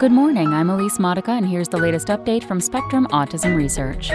Good morning, I'm Elise Modica, and here's the latest update from Spectrum Autism Research.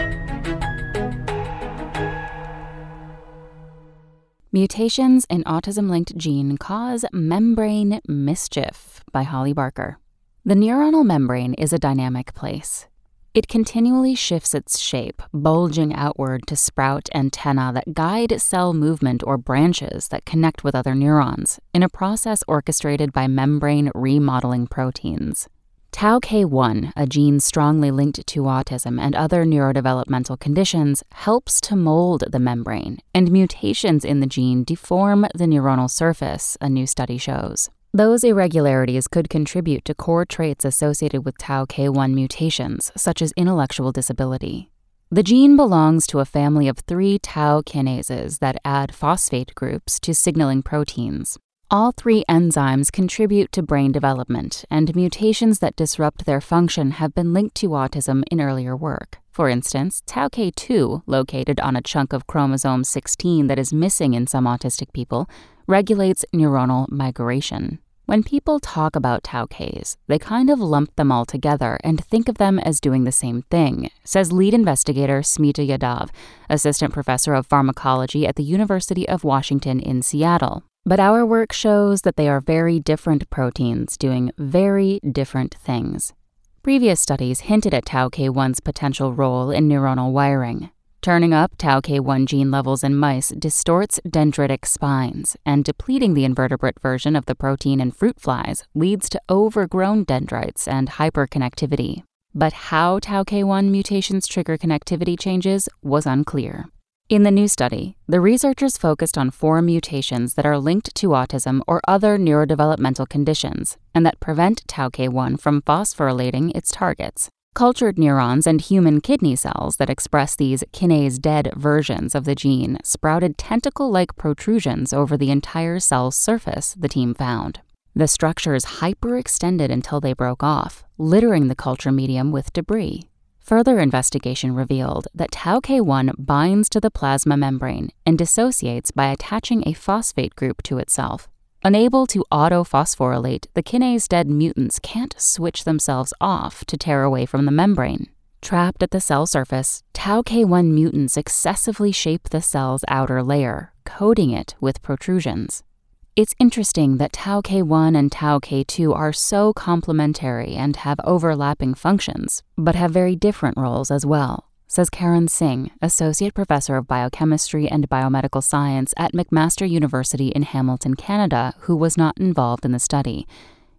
Mutations in autism linked gene cause membrane mischief by Holly Barker. The neuronal membrane is a dynamic place. It continually shifts its shape, bulging outward to sprout antennae that guide cell movement or branches that connect with other neurons in a process orchestrated by membrane remodeling proteins. TAOK1, a gene strongly linked to autism and other neurodevelopmental conditions, helps to mold the membrane, and mutations in the gene deform the neuronal surface, a new study shows. Those irregularities could contribute to core traits associated with TAOK1 mutations, such as intellectual disability. The gene belongs to a family of three TAO kinases that add phosphate groups to signaling proteins. All three enzymes contribute to brain development, and mutations that disrupt their function have been linked to autism in earlier work. For instance, TAOK2, located on a chunk of chromosome 16 that is missing in some autistic people, regulates neuronal migration. When people talk about TAOKs, they kind of lump them all together and think of them as doing the same thing, says lead investigator Smita Yadav, assistant professor of pharmacology at the University of Washington in Seattle. But our work shows that they are very different proteins doing very different things. Previous studies hinted at TAOK1's potential role in neuronal wiring. Turning up TAOK1 gene levels in mice distorts dendritic spines, and depleting the invertebrate version of the protein in fruit flies leads to overgrown dendrites and hyperconnectivity. But how TAOK1 mutations trigger connectivity changes was unclear. In the new study, the researchers focused on four mutations that are linked to autism or other neurodevelopmental conditions and that prevent TAOK1 from phosphorylating its targets. Cultured neurons and human kidney cells that express these kinase dead versions of the gene sprouted tentacle like protrusions over the entire cell's surface, the team found. The structures hyperextended until they broke off, littering the culture medium with debris. Further investigation revealed that TAOK1 binds to the plasma membrane and dissociates by attaching a phosphate group to itself. Unable to autophosphorylate, the kinase dead mutants can't switch themselves off to tear away from the membrane. Trapped at the cell surface, TAOK1 mutants excessively shape the cell's outer layer, coating it with protrusions. It's interesting that TAOK1 and TAOK2 are so complementary and have overlapping functions, but have very different roles as well, says Karun Singh, Associate Professor of Biochemistry and Biomedical Science at McMaster University in Hamilton, Canada, who was not involved in the study.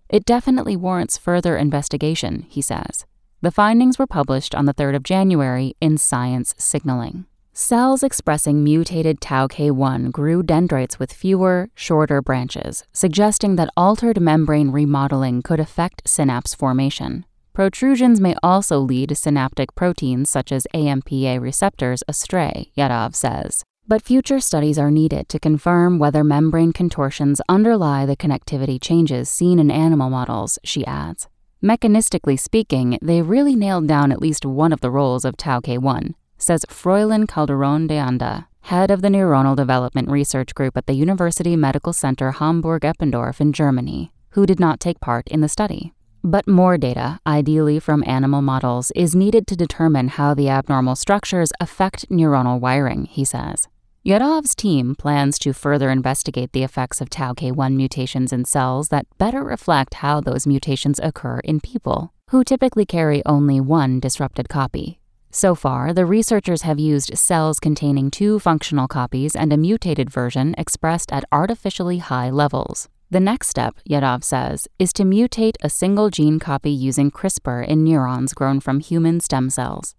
It definitely warrants further investigation, he says. The findings were published on the 3rd of January in Science Signaling. Cells expressing mutated TAOK1 grew dendrites with fewer, shorter branches, suggesting that altered membrane remodeling could affect synapse formation. Protrusions may also lead synaptic proteins such as AMPA receptors astray, Yadav says. But future studies are needed to confirm whether membrane contortions underlie the connectivity changes seen in animal models, she adds. Mechanistically speaking, they really nailed down at least one of the roles of TAOK1 says Froylan Calderon de Anda, head of the Neuronal Development Research Group at the University Medical Center Hamburg-Eppendorf in Germany, who did not take part in the study. But more data, ideally from animal models, is needed to determine how the abnormal structures affect neuronal wiring, he says. Yadav's team plans to further investigate the effects of TAOK1 mutations in cells that better reflect how those mutations occur in people, who typically carry only one disrupted copy. So far, the researchers have used cells containing two functional copies and a mutated version expressed at artificially high levels. The next step, Yadav says, is to mutate a single gene copy using CRISPR in neurons grown from human stem cells.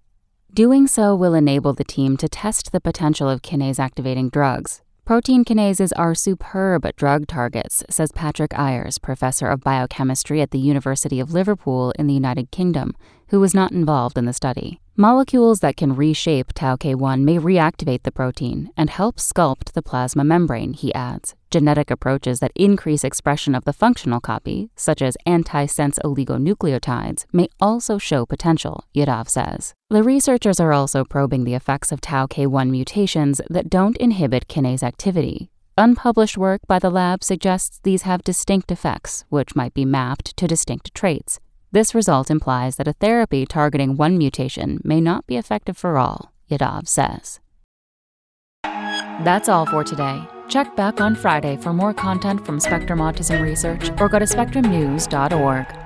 Doing so will enable the team to test the potential of kinase activating drugs. Protein kinases are superb drug targets, says Patrick Eyers, professor of biochemistry at the University of Liverpool in the United Kingdom, who was not involved in the study. Molecules that can reshape TAOK1 may reactivate the protein and help sculpt the plasma membrane, he adds. Genetic approaches that increase expression of the functional copy, such as antisense oligonucleotides, may also show potential, Yadav says. The researchers are also probing the effects of TAOK1 mutations that don't inhibit kinase activity. Unpublished work by the lab suggests these have distinct effects, which might be mapped to distinct traits. This result implies that a therapy targeting one mutation may not be effective for all, Yadav says. That's all for today. Check back on Friday for more content from Spectrum Autism Research or go to spectrumnews.org.